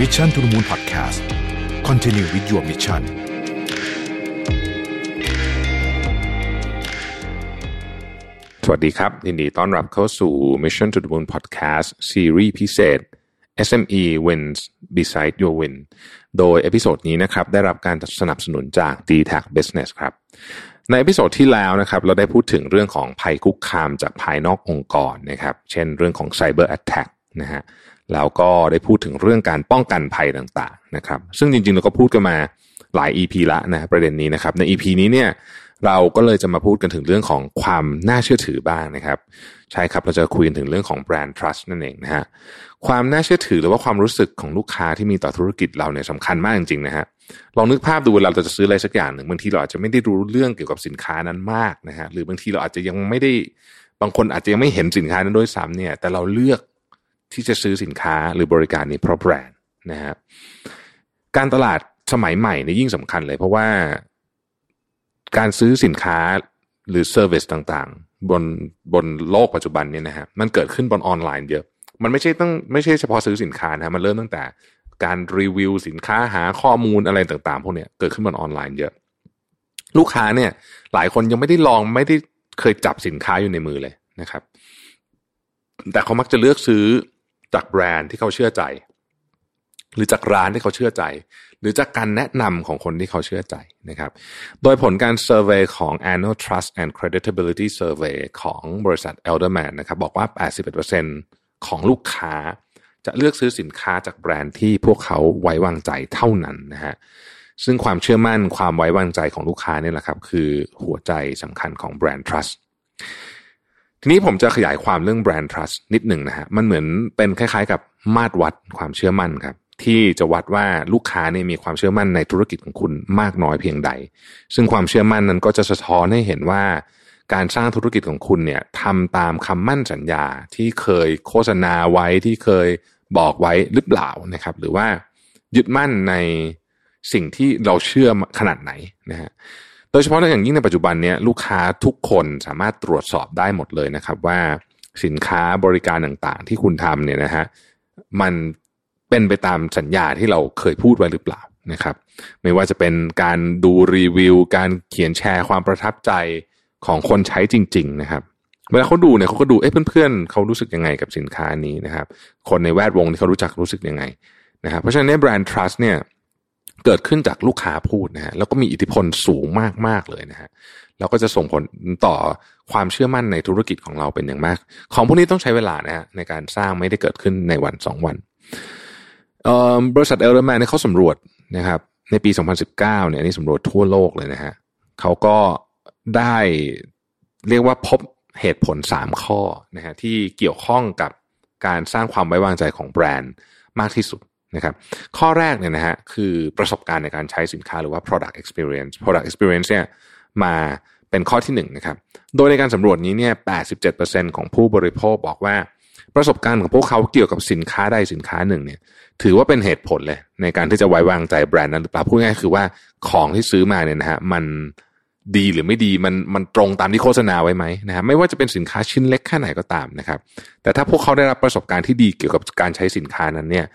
Mission to the Moon Podcast Continue with your mission สวัสดีครับยินดีต้อนรับเข้าสู่ Mission to the Moon Podcast ซีรีส์พิเศษ SME Wins Beside Your Win โดย episode นี้นะครับได้รับการสนับสนุนจาก d t a c Business ครับ ใน episode ที่แล้วนะครับเราได้พูดถึงเรื่องของภัยคุกคามจากภายนอกองค์กรนะครับ เช่นเรื่องของ Cyber Attack นะฮะ แล้วก็ได้พูดถึงเรื่องการป้องกันภัยต่างๆนะครับ ซึ่งจริงๆเราก็พูดกันมาหลาย EP ละนะประเด็นนี้นะครับ ใน EP นี้เนี่ยเราก็เลยจะมาพูดกันถึงเรื่องของความน่าเชื่อถือบ้างนะครับ ใช่ครับเราจะคุยถึงเรื่องของแบรนด์ trust นั่นเองนะฮะความน่าเชื่อถือหรือว่าความรู้สึกของลูกค้าที่มีต่อธุรกิจเราเนี่ยสำคัญมากจริงๆนะฮะลองนึกภาพดูเวลาเราจะซื้ออะไรสักอย่างหนึ่งบางทีเราอาจจะไม่ได้รู้เรื่องเกี่ยวกับสินค้านั้นมากนะฮะหรือบางทีเราอาจจะยังไม่ได้บางคนอาจจะยังไม่เห็นสินค้านั้นด้วยซ้ำเนี่ย แต่เราเลือก ที่จะซื้อสินค้าหรือบริการนี้เพราะแบรนด์นะฮะการตลาดสมัยใหม่นี่ยยิ่งสำคัญเลย เพราะว่าการซื้อสินค้าหรือ service ต่างๆ บนบนโลกปัจจุบันเนี่ยนะฮะมันเกิดขึ้นบนออนไลน์เยอะ มันไม่ใช่ต้องไม่ใช่เฉพาะซื้อสินค้านะมันเริ่มตั้งแต่การรีวิวสินค้าหาข้อมูลอะไรต่างๆ พวกเนี้ยเกิดขึ้นบนออนไลน์เยอะ ลูกค้าเนี่ย หลายคนยังไม่ได้ลองไม่ได้เคยจับสินค้าอยู่ในมือเลยนะครับ แต่เขามักจะเลือกซื้อ จากแบรนด์ที่เขาเชื่อใจ หรือจากร้านที่เขาเชื่อใจ หรือจากการแนะนำของคนที่เขาเชื่อใจนะครับ โดยผลการเซอร์เวยของ Annual Trust and Creditability Survey ของบริษัท Elderman นะครับบอกว่า 81%ของลูกค้าจะเลือกซื้อสินค้าจากแบรนด์ที่พวกเขาไว้วางใจเท่านั้นนะฮะซึ่งความเชื่อมั่นความไว้วางใจของลูกค้าเนี่ยแหละครับ คือหัวใจสำคัญของแบรนด์ trust ทีนี้ผมจะขยายความเรื่องแบรนด์ trust นิดหนึ่งนะฮะ มันเหมือนเป็นคล้ายๆ กับมาตรวัดความเชื่อมั่นครับ ที่จะวัดว่าลูกค้าเนี่ยมีความเชื่อมั่นในธุรกิจของคุณมากน้อยเพียงใด ซึ่งความเชื่อมั่นนั้นก็จะสะท้อนให้เห็นว่า การสร้างธุรกิจของคุณเนี่ยทำตามคำมั่นสัญญาที่เคยโฆษณาไว้ที่เคยบอกไว้หรือเปล่านะครับ หรือว่ายึดมั่นในสิ่งที่เราเชื่อขนาดไหนนะฮะ ดยเฉพาะในอย่างยิ่งในปัจจุบันเนี้ยลูกค้าทุกคนสามารถตรวจสอบได้หมดเลยนะครับ ว่าสินค้าบริการต่างๆ ที่คุณทำเนี่ยนะฮะมันเป็นไปตามสัญญาที่เราเคยพูดไว้หรือเปล่านะครับ ไม่ว่าจะเป็นการดูรีวิว การเขียนแชร์ความประทับใจของคนใช้จริง ๆ นะครับเวลาเขาดูเนี่ยเขาก็ดูเอ๊ะเพื่อนๆเขารู้สึกยังไงกับสินค้านี้นะครับ คนในแวดวงที่เขารู้จักรู้สึกยังไงนะครับเพราะฉะนั้นแบรนด์ trust เนี่ย เกิดขึ้นจากลูกค้าพูดนะฮะแล้วก็มีอิทธิพลสูงมากๆเลยนะฮะแล้วก็จะส่งผลต่อความเชื่อมั่นในธุรกิจของเราเป็นอย่างมาก ของพวกนี้ต้องใช้เวลานะฮะในการสร้างไม่ได้เกิดขึ้นในวันสองวันบริษัทเอลเดอร์แมนเนี่ยเขาสำรวจนะครับ ในปี 2019 เนี่ยนี่สำรวจทั่วโลกเลยนะฮะเขาก็ได้เรียกว่าพบเหตุผล 3 ข้อนะฮะที่เกี่ยวข้องกับการสร้างความไว้วางใจของแบรนด์มากที่สุด นะครับข้อแรกเนี่ยนะฮะคือประสบการณ์ในการใช้สินค้าหรือว่า product experience product experience เนี่ยมาเป็นข้อที่หนึ่งนะครับโดยในการสำรวจนี้เนี่ย 87%ของผู้บริโภคบอกว่า ประสบการณ์ของพวกเขาเกี่ยวกับสินค้าใดสินค้าหนึ่งเนี่ยถือว่าเป็นเหตุผลเลยในการที่จะไว้วางใจแบรนด์นั้นหรือเปล่าพูดง่ายคือว่าของที่ซื้อมาเนี่ยนะฮะมันดีหรือไม่ดีมันมันตรงตามที่โฆษณาไว้ไหมนะฮะไม่ว่าจะเป็นสินค้าชิ้นเล็กแค่ไหนก็ตามนะครับ แต่ถ้าพวกเขาได้รับประสบการณ์ที่ดีเกี่ยวกับการใช้สินค้านั้นเนี่ย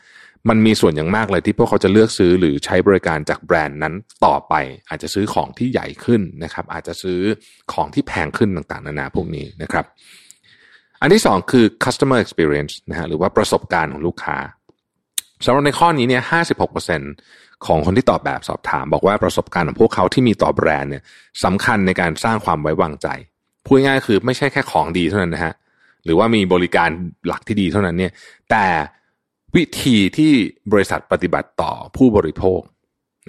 มันมีส่วนอย่างมากเลยที่พวกเขาจะเลือกซื้อหรือใช้บริการจากแบรนด์นั้นต่อไป อาจจะซื้อของที่ใหญ่ขึ้นนะครับ อาจจะซื้อของที่แพงขึ้นต่างๆ นานาพวกนี้นะครับ อันที่สองคือ customer experience นะฮะหรือว่าประสบการณ์ของลูกค้าสำหรับในข้อนี้เนี่ย56%ของคนที่ตอบแบบสอบถาม บอกว่าประสบการณ์ของพวกเขาที่มีต่อแบรนด์เนี่ยสำคัญในการสร้างความไว้วางใจพูดง่ายๆคือไม่ใช่แค่ของดีเท่านั้นนะฮะหรือว่ามีบริการหลักที่ดีเท่านั้นเนี่ยแต่ วิธีที่บริษัทปฏิบัติต่อผู้บริโภค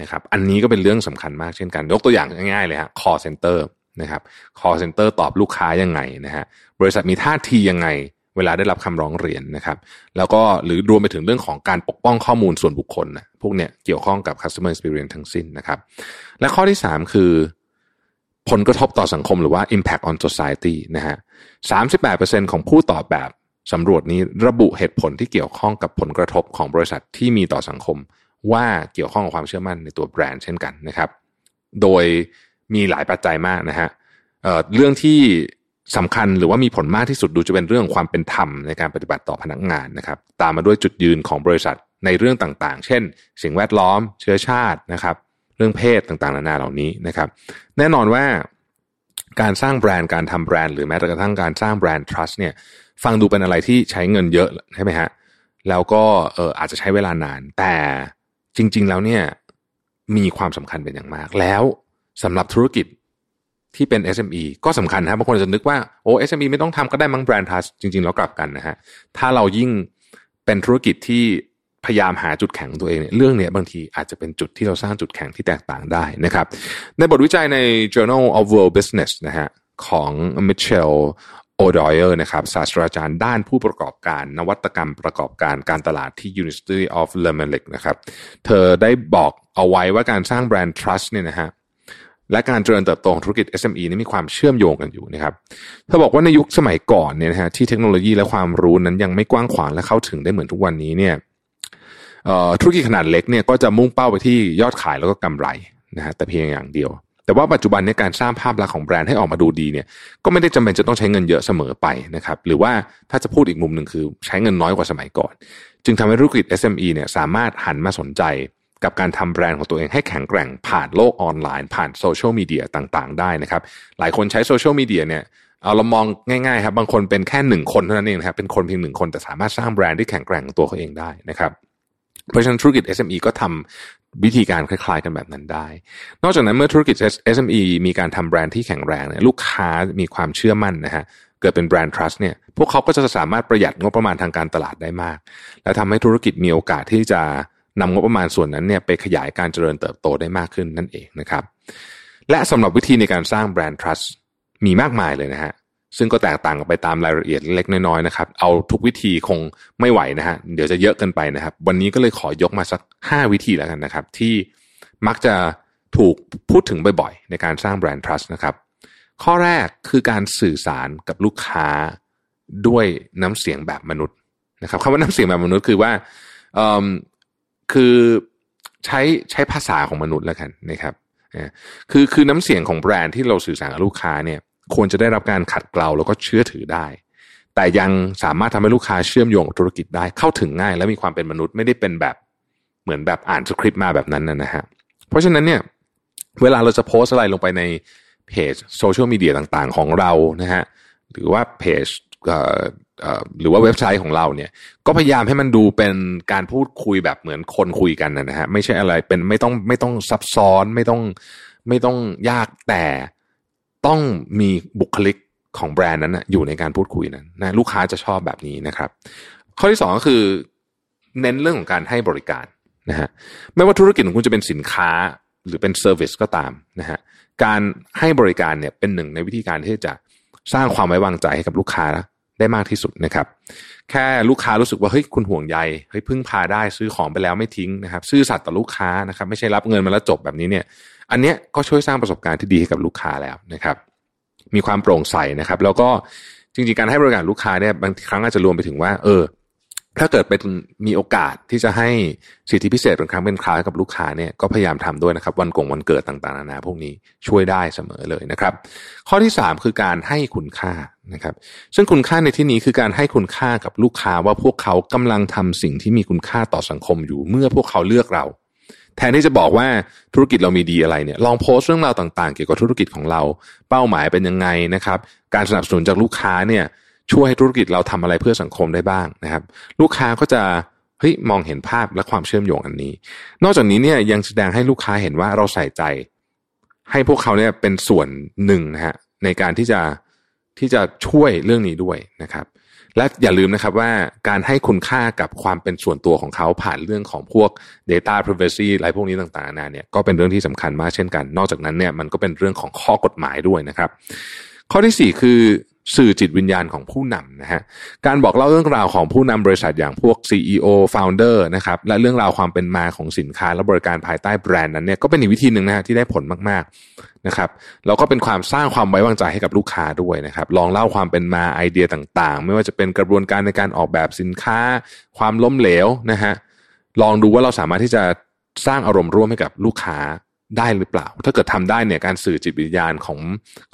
นะครับอันนี้ก็เป็นเรื่องสำคัญมากเช่นกัน ยกตัวอย่างง่ายๆเลยฮะ call center นะครับ call center ตอบลูกค้ายังไงนะฮะบริษัทมีท่าทียังไง เวลาได้รับคำร้องเรียนนะครับ แล้วก็หรือรวมไปถึงเรื่องของการปกป้องข้อมูลส่วนบุคคลนะพวกเนี้ยเกี่ยวข้องกับ customer experience ทั้งสิ้นนะครับ และข้อที่สามคือ ผลกระทบต่อสังคมหรือว่า impact on society นะฮะ38%ของผู้ตอบแบบ สำรวจนี้ระบุเหตุผลที่เกี่ยวข้องกับผลกระทบของบริษัทที่มีต่อสังคม ว่าเกี่ยวข้องกับความเชื่อมั่นในตัวแบรนด์เช่นกันนะครับ โดยมีหลายปัจจัยมากนะฮะเเรื่องที่สำคัญหรือว่ามีผลมากที่สุดดูจะเป็นเรื่องความเป็นธรรมในการปฏิบัติต่อพนักงานนะครับ ตามมาด้วยจุดยืนของบริษัทในเรื่องต่างๆ เช่น สิ่งแวดล้อม เชื้อชาตินะครับ เรื่องเพศต่างๆ นานาเหล่านี้นะครับ แน่นอนว่าการสร้างแบรนด์การทำแบรนด์หรือแม้กระทั่งการสร้างแบรนด์ trust เนี่ย ฟังดูเป็นอะไรที่ใช้เงินเยอะใช่ไหมฮะ แล้วก็เอออาจจะใช้เวลานาน แต่จริง ๆ แล้วเนี่ยมีความสำคัญเป็นอย่างมาก แล้วสำหรับธุรกิจที่เป็น SME ก็สำคัญนะบางคนจะนึกว่าโอ้ SME ไม่ต้องทำก็ได้มั้งแบรนด์ทัสจริง ๆ แล้วกลับกันนะฮะถ้าเรายิ่งเป็นธุรกิจที่พยายามหาจุดแข็งของตัวเองเนี่ยเรื่องเนี้ยบางทีอาจจะเป็นจุดที่เราสร้างจุดแข็งที่แตกต่างได้นะครับ ในบทวิจัยใน Journal of World Business นะฮะของ Mitchell โอดอยเออร์นะครับศาสตราจารย์ด้านผู้ประกอบการนวัตกรรมประกอบการการตลาดที่ University of l e m e l i k นะครับ เธอได้บอกเอาไว้ว่าการสร้างแบรนด์ trust เนี่ยนะฮะและการเจริญเติบโตของธุรกิจ SME นี่มีความเชื่อมโยงกันอยู่นะครับ เธอบอกว่าในยุคสมัยก่อนเนี่ยนะฮะที่เทคโนโลยีและความรู้นั้นยังไม่กว้างขวางและเข้าถึงได้เหมือนทุกวันนี้เนี่ยธุรกิจขนาดเล็กเนี่ยก็จะมุ่งเป้าไปที่ยอดขายแล้วก็กำไรนะฮะแต่เพียงอย่างเดียว แต่ว่าปัจจุบันในการสร้างภาพลักษณ์ของแบรนด์ให้ออกมาดูดีเนี่ยก็ไม่ได้จำเป็นจะต้องใช้เงินเยอะเสมอไปนะครับหรือว่าถ้าจะพูดอีกมุมหนึ่งคือใช้เงินน้อยกว่าสมัยก่อน จึงทำให้ธุรกิจ SME เนี่ยสามารถหันมาสนใจกับการทำแบรนด์ของตัวเองให้แข็งแกร่งผ่านโลกออนไลน์ ผ่านโซเชียลมีเดียต่างๆ ได้นะครับ หลายคนใช้โซเชียลมีเดียเนี่ยเอาเรามองง่ายๆครับบางคนเป็นแค่หนึ่งคนเท่านั้นเองนะครับเป็นคนเพียงหนึ่งคนแต่สามารถสร้างแบรนด์ที่แข็งแกร่งตัวเขาเองได้นะครับเพราะฉะนั้นธุรกิจ SME ก็ทำ วิธีการคล้ายๆกันแบบนั้นได้ นอกจากนั้นเมื่อธุรกิจ SME มีการทำแบรนด์ที่แข็งแรงเนี่ยลูกค้ามีความเชื่อมั่นนะฮะเกิดเป็นแบรนด์ trust เนี่ยพวกเขาก็จะสามารถประหยัดงบประมาณทางการตลาดได้มาก และทำให้ธุรกิจมีโอกาสที่จะนำงบประมาณส่วนนั้นเนี่ยไปขยายการเจริญเติบโตได้มากขึ้นนั่นเองนะครับ และสำหรับวิธีในการสร้างแบรนด์ trust มีมากมายเลยนะฮะ ซึ่งก็แตกต่างกันไปตามรายละเอียดเล็กน้อยๆนะครับ เอาทุกวิธีคงไม่ไหวนะฮะ เดี๋ยวจะเยอะเกินไปนะครับ วันนี้ก็เลยขอยกมาสัก 5 วิธีแล้วกันนะครับ ที่มักจะถูกพูดถึงบ่อยๆ ในการสร้างแบรนด์ trust นะครับ ข้อแรกคือการสื่อสารกับลูกค้าด้วยน้ำเสียงแบบมนุษย์นะครับคำว่าน้ำเสียงแบบมนุษย์คือว่าคือใช้ใช้ภาษาของมนุษย์แล้วกันนะครับคือคือน้ำเสียงของแบรนด์ที่เราสื่อสารกับลูกค้าเนี่ย ควรจะได้รับการขัดเกลาแล้วก็เชื่อถือได้ แต่ยังสามารถทำให้ลูกค้าเชื่อมโยงกับธุรกิจได้เข้าถึงง่าย และมีความเป็นมนุษย์ไม่ได้เป็นแบบเหมือนแบบอ่านสคริปต์มาแบบนั้นนะฮะเพราะฉะนั้นเนี่ยเวลาเราจะโพสอะไรลงไปในเพจโซเชียลมีเดียต่างๆ ของเรานะฮะหรือว่าเพจหรือว่าเว็บไซต์ของเราเนี่ยก็พยายามให้มันดูเป็นการพูดคุยแบบเหมือนคนคุยกันนะฮะไม่ใช่อะไรเป็นไม่ต้องไม่ต้องซับซ้อนไม่ต้องไม่ต้องยากแต่ ต้องมีบุคลิกของแบรนด์นั้นนะอยู่ในการพูดคุยนั้นนะลูกค้าจะชอบแบบนี้นะครับ ข้อที่สองก็คือ เน้นเรื่องของการให้บริการนะฮะไม่ว่าธุรกิจของคุณจะเป็นสินค้าหรือเป็นเซอร์วิสก็ตามนะฮะการให้บริการเนี่ยเป็นหนึ่งในวิธีการที่จะสร้างความไว้วางใจให้กับลูกค้าได้มากที่สุดนะครับ แค่ลูกค้ารู้สึกว่าเฮ้ยคุณห่วงใยเฮ้ยพึ่งพาได้ซื้อของไปแล้วไม่ทิ้งนะครับ ซื่อสัตย์ต่อลูกค้านะครับ ไม่ใช่รับเงินมาแล้วจบแบบนี้เนี่ย อันเนี้ยก็ช่วยสร้างประสบการณ์ที่ดีให้กับลูกค้าแล้วนะครับ มีความโปร่งใสนะครับ แล้วก็จริงๆการให้บริการลูกค้าเนี่ยบางครั้งอาจจะรวมไปถึงว่า เออ ถ้าเกิดเป็นมีโอกาสที่จะให้สิทธิพิเศษเป็นครั้งเป็นคราวกับลูกค้าเนี่ยก็พยายามทำด้วยนะครับ วันกงวันเกิดต่างๆนานาพวกนี้ช่วยได้เสมอเลยนะครับ ข้อที่สามคือการให้คุณค่านะครับ ซึ่งคุณค่าในที่นี้คือการให้คุณค่ากับลูกค้าว่าพวกเขากำลังทำสิ่งที่มีคุณค่าต่อสังคมอยู่ เมื่อพวกเขาเลือกเรา แทนที่จะบอกว่าธุรกิจเรามีดีอะไรเนี่ยลองโพสต์เรื่องราวต่างๆ เกี่ยวกับธุรกิจของเรา เป้าหมายเป็นยังไงนะครับ การสนับสนุนจากลูกค้าเนี่ยช่วยให้ธุรกิจเราทำอะไรเพื่อสังคมได้บ้างนะครับ ลูกค้าก็จะเฮ้ยมองเห็นภาพและความเชื่อมโยงอันนี้ นอกจากนี้เนี่ยยังแสดงให้ลูกค้าเห็นว่าเราใส่ใจ ให้พวกเขาเนี่ยเป็นส่วนหนึ่งนะฮะในการที่จะที่จะช่วยเรื่องนี้ด้วยนะครับ และอย่าลืมนะครับว่าการให้คุณค่ากับความเป็นส่วนตัวของเขาผ่านเรื่องของพวก Data Privacy อะไรพวกนี้ต่างๆนาเนี่ยก็เป็นเรื่องที่สำคัญมากเช่นกัน นอกจากนั้นเนี่ยมันก็เป็นเรื่องของข้อกฎหมายด้วยนะครับ ข้อที่ 4 คือ สื่อจิตวิญญาณของผู้นำนะฮะการบอกเล่าเรื่องราวของผู้นำบริษัทอย่างพวก CEO Founder นะครับและเรื่องราวความเป็นมาของสินค้าและบริการภายใต้แบรนด์นั้นเนี่ยก็เป็นอีกวิธีหนึ่งนะฮะที่ได้ผลมากๆนะครับแล้วก็เป็นความสร้างความไว้วางใจให้กับลูกค้าด้วยนะครับลองเล่าความเป็นมาไอเดียต่างๆ ไม่ว่าจะเป็นกระบวนการในการออกแบบสินค้า ความล้มเหลวนะฮะลองดูว่าเราสามารถที่จะสร้างอารมณ์ร่วมให้กับลูกค้าได้หรือเปล่า ถ้าเกิดทำได้เนี่ยการสื่อจิตวิญญาณของ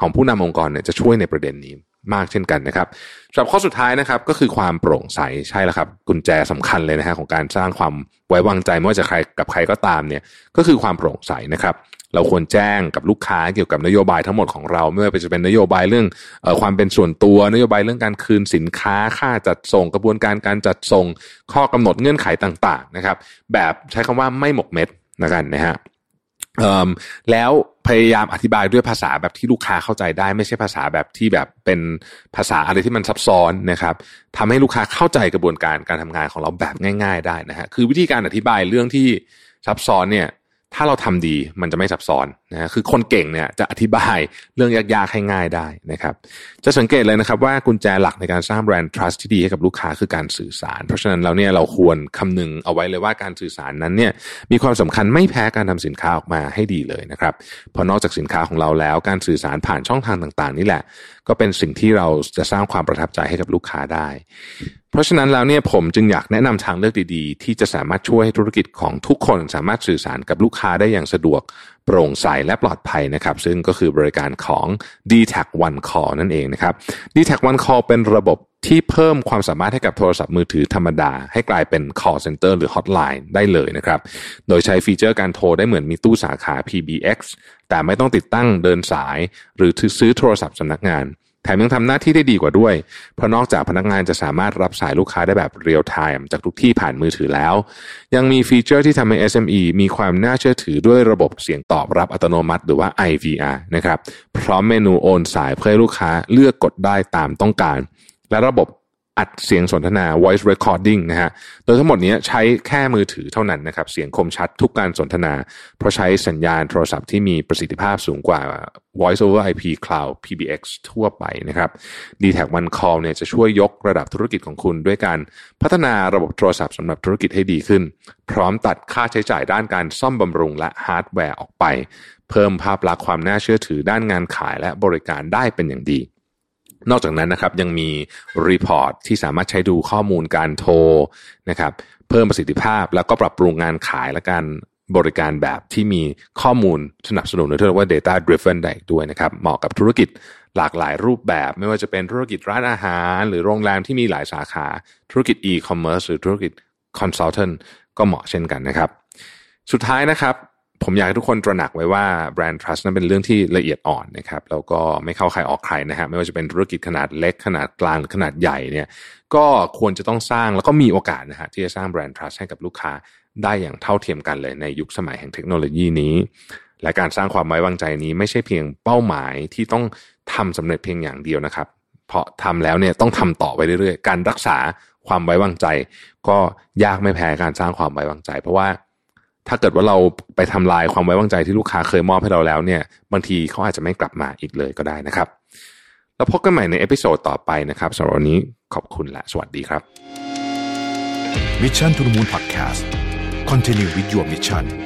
ของผู้นำองค์กรเนี่ยจะช่วยในประเด็นนี้ มากเช่นกันนะครับสำหรับข้อสุดท้ายนะครับก็คือความโปร่งใสใช่แล้วครับ กุญแจสำคัญเลยนะฮะของการสร้างความไว้วางใจไม่ว่าจะใครกับใครก็ตามเนี่ยก็คือความโปร่งใสนะครับเราควรแจ้งกับลูกค้าเกี่ยวกับนโยบายทั้งหมดของเรา ไม่ว่าจะเป็นนโยบายเรื่องอความเป็นส่วนตัวนโยบายเรื่องการคืนสินค้าค่าจัดส่ง กระบวนการการจัดส่ง ข้อกำหนดเงื่อนไขต่างๆนะครับ แบบใช้คำว่าไม่หมกเม็ดนะกันนะฮะ แล้วพยายามอธิบายด้วยภาษาแบบที่ลูกค้าเข้าใจได้ ไม่ใช่ภาษาแบบที่แบบเป็นภาษาอะไรที่มันซับซ้อนนะครับทำให้ลูกค้าเข้าใจกระบวนการการทำงานของเราแบบง่าย ๆ ได้นะฮะคือวิธีการอธิบายเรื่องที่ซับซ้อนเนี่ย ถ้าเราทำดีมันจะไม่ซับซ้อนนะฮะคือคนเก่งเนี่ยจะอธิบายเรื่องยากๆให้ง่ายได้นะครับ จะสังเกตเลยนะครับว่ากุญแจหลักในการสร้างแบรนด์ trust ที่ดีให้กับลูกค้าคือการสื่อสาร เพราะฉะนั้นเราเนี่ยเราควรคำนึงเอาไว้เลยว่าการสื่อสารนั้นเนี่ยมีความสำคัญไม่แพ้การทำสินค้าออกมาให้ดีเลยนะครับเพราะนอกจากสินค้าของเราแล้วการสื่อสารผ่านช่องทางต่างๆ นี่แหละ ก็เป็นสิ่งที่เราจะสร้างความประทับใจให้กับลูกค้าได้ เพราะฉะนั้นแล้วเนี่ยผมจึงอยากแนะนำทางเลือกดีๆ ที่จะสามารถช่วยให้ธุรกิจของทุกคนสามารถสื่อสารกับลูกค้าได้อย่างสะดวก โปร่งใสและปลอดภัยนะครับ ซึ่งก็คือบริการของ d t a c One Call นั่นเองนะครับ d t a c One Call เป็นระบบที่เพิ่มความสามารถให้กับโทรศัพท์มือถือธรรมดา ให้กลายเป็น call center หรือ hotline ได้เลยนะครับ โดยใช้ feature การโทรได้เหมือนมีตู้สาขา PBX แต่ไม่ต้องติดตั้งเดินสาย หรือซื้อโทรศัพท์สำนักงาน แถมยังทำหน้าที่ได้ดีกว่าด้วย เพราะนอกจากพนักงานจะสามารถรับสายลูกค้าได้แบบ real-time จากทุกที่ผ่านมือถือแล้ว ยังมี feature ที่ทำให้ SME มีความน่าเชื่อถือด้วยระบบเสียงตอบรับอัตโนมัติหรือว่า IVR นะครับพร้อมเมนูโอนสายเพื่อให้ลูกค้าเลือกกดได้ตามต้องการ และระบบ อัดเสียงสนทนา voice recording นะฮะ โดยทั้งหมดนี้ใช้แค่มือถือเท่านั้นนะครับ เสียงคมชัดทุกการสนทนา เพราะใช้สัญญาณโทรศัพท์ที่มีประสิทธิภาพสูงกว่า voice over IP cloud PBX ทั่วไปนะครับ dtac One Call เนี่ยจะช่วยยกระดับธุรกิจของคุณ ด้วยการพัฒนาระบบโทรศัพท์สำหรับธุรกิจให้ดีขึ้น พร้อมตัดค่าใช้จ่ายด้านการซ่อมบำรุงและฮาร์ดแวร์ออกไป เพิ่มภาพลักษณ์ความน่าเชื่อถือด้านงานขายและบริการได้เป็นอย่างดี นอกจากนั้นนะครับยังมีรีพอร์ตที่สามารถใช้ดูข้อมูลการโทรนะครับเพิ่มประสิทธิภาพแล้วก็ปรับปรุงงานขายและการบริการแบบที่มีข้อมูลสนับสนุนที่เรียกว่า data driven ได้ด้วยนะครับ เหมาะกับธุรกิจหลากหลายรูปแบบ ไม่ว่าจะเป็นธุรกิจร้านอาหาร หรือโรงแรมที่มีหลายสาขา ธุรกิจ e-commerce หรือธุรกิจ consultant ก็เหมาะเช่นกันนะครับ สุดท้ายนะครับ ผมอยากให้ทุกคนตระหนักไว้ว่าแบรนด์ trust นั้นเป็นเรื่องที่ละเอียดอ่อนนะครับแล้วก็ไม่เข้าใครออกใครนะฮะไม่ว่าจะเป็นธุรกิจขนาดเล็กขนาดกลางหรือขนาดใหญ่เนี่ยก็ควรจะต้องสร้างแล้วก็มีโอกาสนะฮะที่จะสร้างแบรนด์ trust ให้กับลูกค้าได้อย่างเท่าเทียมกันเลยในยุคสมัยแห่งเทคโนโลยีนี้ และการสร้างความไว้วางใจนี้ไม่ใช่เพียงเป้าหมายที่ต้องทำสำเร็จเพียงอย่างเดียวนะครับ เพราะทำแล้วเนี่ยต้องทำต่อไปเรื่อยๆ การรักษาความไว้วางใจ ก็ยากไม่แพ้การสร้างความไว้วางใจ เพราะว่า ถ้าเกิดว่าเราไปทำลายความไว้วางใจที่ลูกค้าเคยมอบให้เราแล้วเนี่ย บางทีเขาอาจจะไม่กลับมาอีกเลยก็ได้นะครับ แล้วพบกันใหม่ใน episode ต่อไปนะครับสำหรับวันนี้ขอบคุณและสวัสดีครับ Mission to the Moon Podcast Continue with your mission